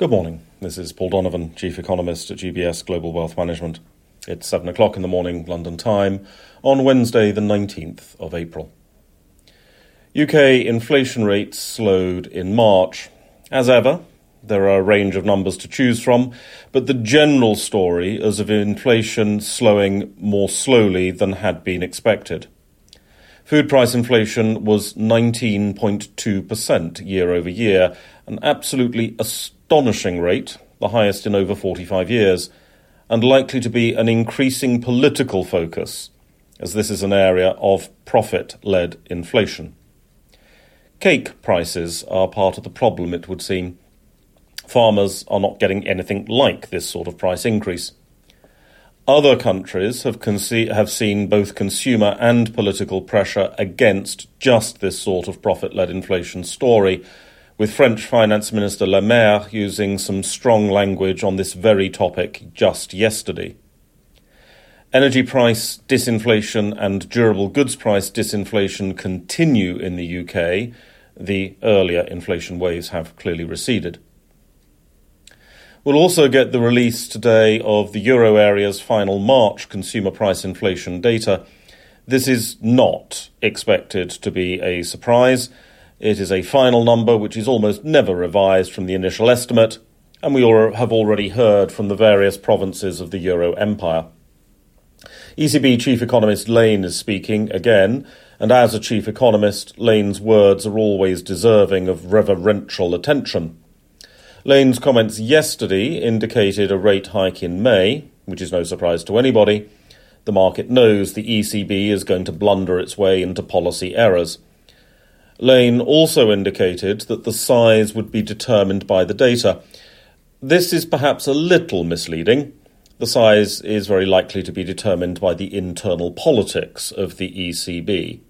Good morning. This is Paul Donovan, Chief Economist at UBS Global Wealth Management. It's 7 o'clock in the morning, London time, on Wednesday, the 19th of April. UK inflation rates slowed in March. As ever, there are a range of numbers to choose from, but the general story is of inflation slowing more slowly than had been expected. Food price inflation was 19.2% year over year, an absolutely astonishing rate, the highest in over 45 years, and likely to be an increasing political focus, as this is an area of profit led inflation. Cake prices are part of the problem, it would seem. Farmers are not getting anything like this sort of price increase. Other countries have, conce- have seen both consumer and political pressure against just this sort of profit led inflation story, with French Finance Minister Le Maire using some strong language on this very topic just yesterday. Energy price disinflation and durable goods price disinflation continue in the UK. The earlier inflation waves have clearly receded. We'll also get the release today of the euro area's final March consumer price inflation data. This is not expected to be a surprise. It is a final number which is almost never revised from the initial estimate, and we have already heard from the various provinces of the euro empire. ECB chief economist Lane is speaking again, and as a chief economist, Lane's words are always deserving of reverential attention. Lane's comments yesterday indicated a rate hike in May, which is no surprise to anybody. The market knows the ECB is going to blunder its way into policy errors. Lane also indicated that the size would be determined by the data. This is perhaps a little misleading. The size is very likely to be determined by the internal politics of the ECB.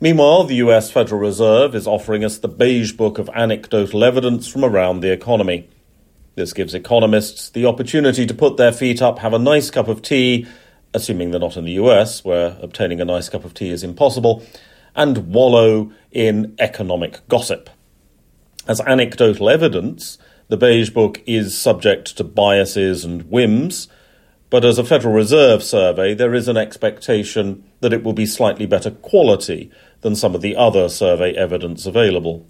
Meanwhile, the US Federal Reserve is offering us the beige book of anecdotal evidence from around the economy. This gives economists the opportunity to put their feet up, have a nice cup of tea, assuming they're not in the US, where obtaining a nice cup of tea is impossible, and wallow in economic gossip. As anecdotal evidence, the Beige Book is subject to biases and whims, but as a Federal Reserve survey, there is an expectation that it will be slightly better quality than some of the other survey evidence available.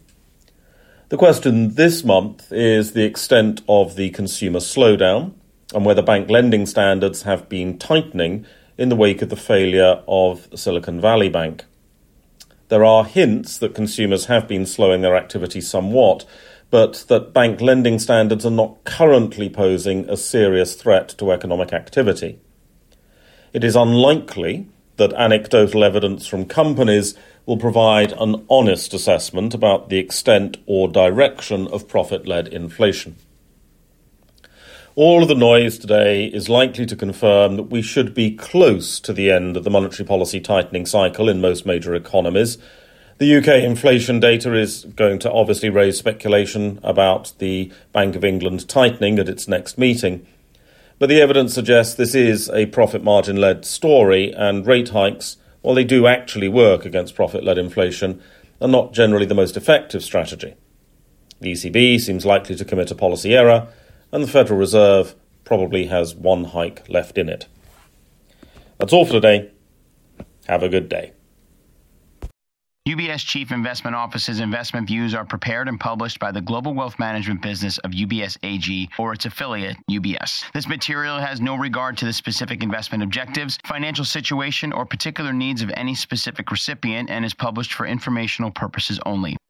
The question this month is the extent of the consumer slowdown and whether bank lending standards have been tightening in the wake of the failure of Silicon Valley Bank. There are hints that consumers have been slowing their activity somewhat, but that bank lending standards are not currently posing a serious threat to economic activity. It is unlikely that anecdotal evidence from companies will provide an honest assessment about the extent or direction of profit led inflation. All of the noise today is likely to confirm that we should be close to the end of the monetary policy tightening cycle in most major economies. The UK inflation data is going to obviously raise speculation about the Bank of England tightening at its next meeting. But the evidence suggests this is a profit margin led story, and rate hikes while they do actually work against profit led inflation, are not generally the most effective strategy. The ECB seems likely to commit a policy error, and the Federal Reserve probably has one hike left in it. That's all for today. Have a good day. UBS Chief Investment Office's investment views are prepared and published by the global wealth management business of UBS AG or its affiliate, UBS. This material has no regard to the specific investment objectives, financial situation, or particular needs of any specific recipient and is published for informational purposes only.